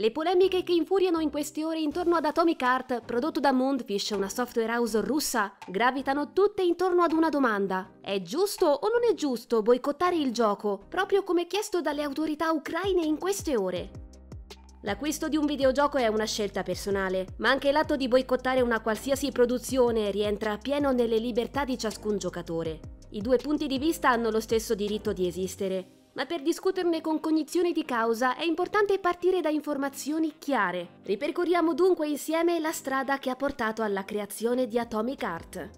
Le polemiche che infuriano in queste ore intorno ad Atomic Heart, prodotto da Moonfish, una software house russa, gravitano tutte intorno ad una domanda. È giusto o non è giusto boicottare il gioco, proprio come chiesto dalle autorità ucraine in queste ore? L'acquisto di un videogioco è una scelta personale, ma anche l'atto di boicottare una qualsiasi produzione rientra pieno nelle libertà di ciascun giocatore. I due punti di vista hanno lo stesso diritto di esistere, ma per discuterne con cognizione di causa è importante partire da informazioni chiare. Ripercorriamo dunque insieme la strada che ha portato alla creazione di Atomic Heart.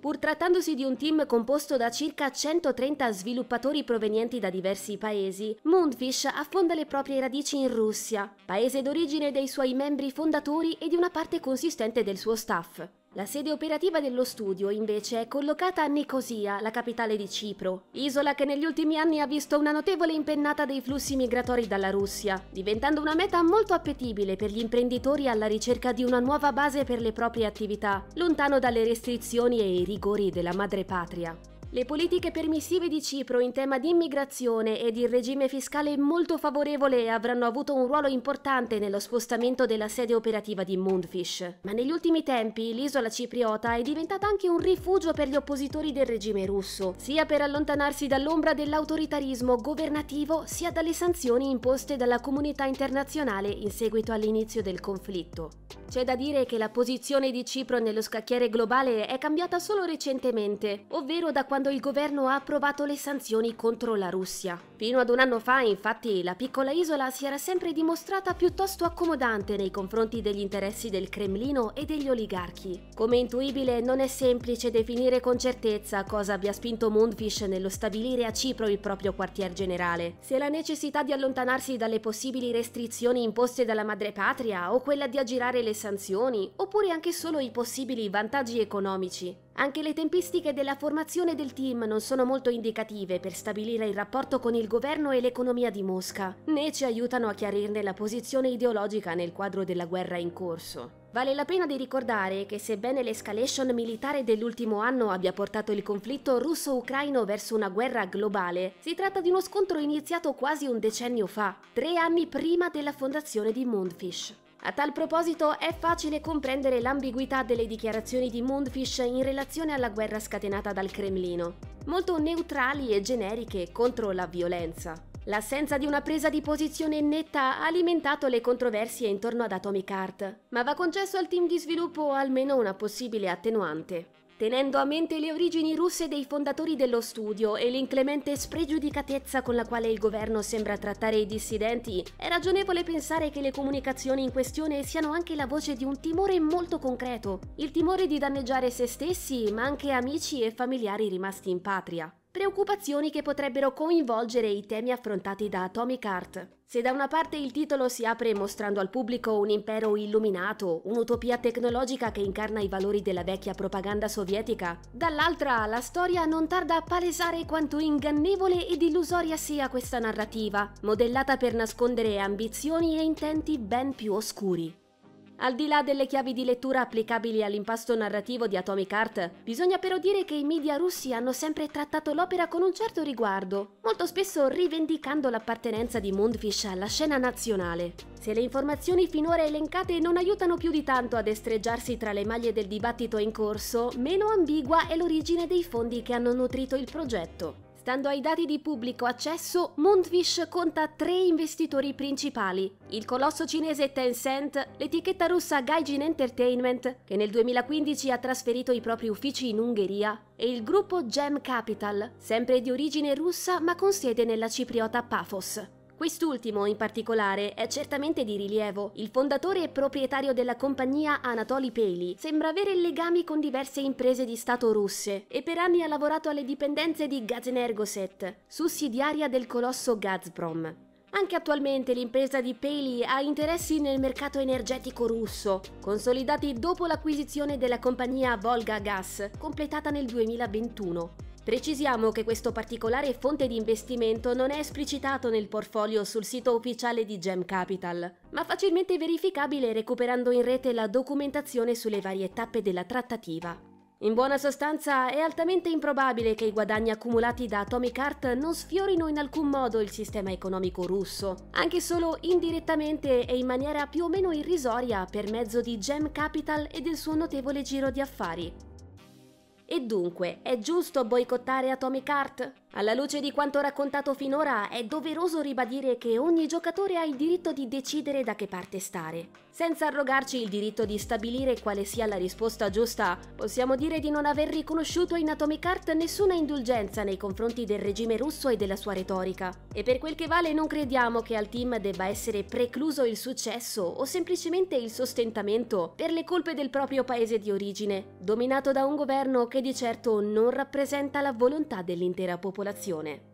Pur trattandosi di un team composto da circa 130 sviluppatori provenienti da diversi paesi, Moonfish affonda le proprie radici in Russia, paese d'origine dei suoi membri fondatori e di una parte consistente del suo staff. La sede operativa dello studio invece è collocata a Nicosia, la capitale di Cipro, isola che negli ultimi anni ha visto una notevole impennata dei flussi migratori dalla Russia, diventando una meta molto appetibile per gli imprenditori alla ricerca di una nuova base per le proprie attività, lontano dalle restrizioni e i rigori della madrepatria. Le politiche permissive di Cipro in tema di immigrazione ed il regime fiscale molto favorevole avranno avuto un ruolo importante nello spostamento della sede operativa di Moonfish. Ma negli ultimi tempi l'isola cipriota è diventata anche un rifugio per gli oppositori del regime russo, sia per allontanarsi dall'ombra dell'autoritarismo governativo, sia dalle sanzioni imposte dalla comunità internazionale in seguito all'inizio del conflitto. C'è da dire che la posizione di Cipro nello scacchiere globale è cambiata solo recentemente, ovvero da quando il governo ha approvato le sanzioni contro la Russia. Fino ad un anno fa, infatti, la piccola isola si era sempre dimostrata piuttosto accomodante nei confronti degli interessi del Cremlino e degli oligarchi. Come intuibile, non è semplice definire con certezza cosa abbia spinto Moonfish nello stabilire a Cipro il proprio quartier generale, se la necessità di allontanarsi dalle possibili restrizioni imposte dalla madrepatria o quella di aggirare le sanzioni, oppure anche solo i possibili vantaggi economici. Anche le tempistiche della formazione del team non sono molto indicative per stabilire il rapporto con il governo e l'economia di Mosca, né ci aiutano a chiarirne la posizione ideologica nel quadro della guerra in corso. Vale la pena di ricordare che sebbene l'escalation militare dell'ultimo anno abbia portato il conflitto russo-ucraino verso una guerra globale, si tratta di uno scontro iniziato quasi un decennio fa, tre anni prima della fondazione di Moonfish. A tal proposito è facile comprendere l'ambiguità delle dichiarazioni di Moonfish in relazione alla guerra scatenata dal Cremlino, molto neutrali e generiche contro la violenza. L'assenza di una presa di posizione netta ha alimentato le controversie intorno ad Atomic Heart, ma va concesso al team di sviluppo almeno una possibile attenuante. Tenendo a mente le origini russe dei fondatori dello studio e l'inclemente spregiudicatezza con la quale il governo sembra trattare i dissidenti, è ragionevole pensare che le comunicazioni in questione siano anche la voce di un timore molto concreto, il timore di danneggiare se stessi, ma anche amici e familiari rimasti in patria. Preoccupazioni che potrebbero coinvolgere i temi affrontati da Atomic Heart. Se da una parte il titolo si apre mostrando al pubblico un impero illuminato, un'utopia tecnologica che incarna i valori della vecchia propaganda sovietica, dall'altra la storia non tarda a palesare quanto ingannevole ed illusoria sia questa narrativa, modellata per nascondere ambizioni e intenti ben più oscuri. Al di là delle chiavi di lettura applicabili all'impasto narrativo di Atomic Heart, bisogna però dire che i media russi hanno sempre trattato l'opera con un certo riguardo, molto spesso rivendicando l'appartenenza di Moonfish alla scena nazionale. Se le informazioni finora elencate non aiutano più di tanto a destreggiarsi tra le maglie del dibattito in corso, meno ambigua è l'origine dei fondi che hanno nutrito il progetto. Stando ai dati di pubblico accesso, Moonfish conta tre investitori principali, il colosso cinese Tencent, l'etichetta russa Gaijin Entertainment, che nel 2015 ha trasferito i propri uffici in Ungheria, e il gruppo Gem Capital, sempre di origine russa ma con sede nella cipriota Paphos. Quest'ultimo, in particolare, è certamente di rilievo. Il fondatore e proprietario della compagnia Anatoly Peli sembra avere legami con diverse imprese di Stato russe e per anni ha lavorato alle dipendenze di Gazenergoset, sussidiaria del colosso Gazprom. Anche attualmente l'impresa di Paley ha interessi nel mercato energetico russo, consolidati dopo l'acquisizione della compagnia Volga Gas, completata nel 2021. Precisiamo che questo particolare fonte di investimento non è esplicitato nel portfolio sul sito ufficiale di Gem Capital, ma facilmente verificabile recuperando in rete la documentazione sulle varie tappe della trattativa. In buona sostanza è altamente improbabile che i guadagni accumulati da Atomic Heart non sfiorino in alcun modo il sistema economico russo, anche solo indirettamente e in maniera più o meno irrisoria per mezzo di Gem Capital e del suo notevole giro di affari. E dunque, è giusto boicottare Atomic Heart? Alla luce di quanto raccontato finora, è doveroso ribadire che ogni giocatore ha il diritto di decidere da che parte stare. Senza arrogarci il diritto di stabilire quale sia la risposta giusta, possiamo dire di non aver riconosciuto in Atomic Heart nessuna indulgenza nei confronti del regime russo e della sua retorica. E per quel che vale non crediamo che al team debba essere precluso il successo o semplicemente il sostentamento per le colpe del proprio paese di origine, dominato da un governo che di certo non rappresenta la volontà dell'intera popolazione popolazione.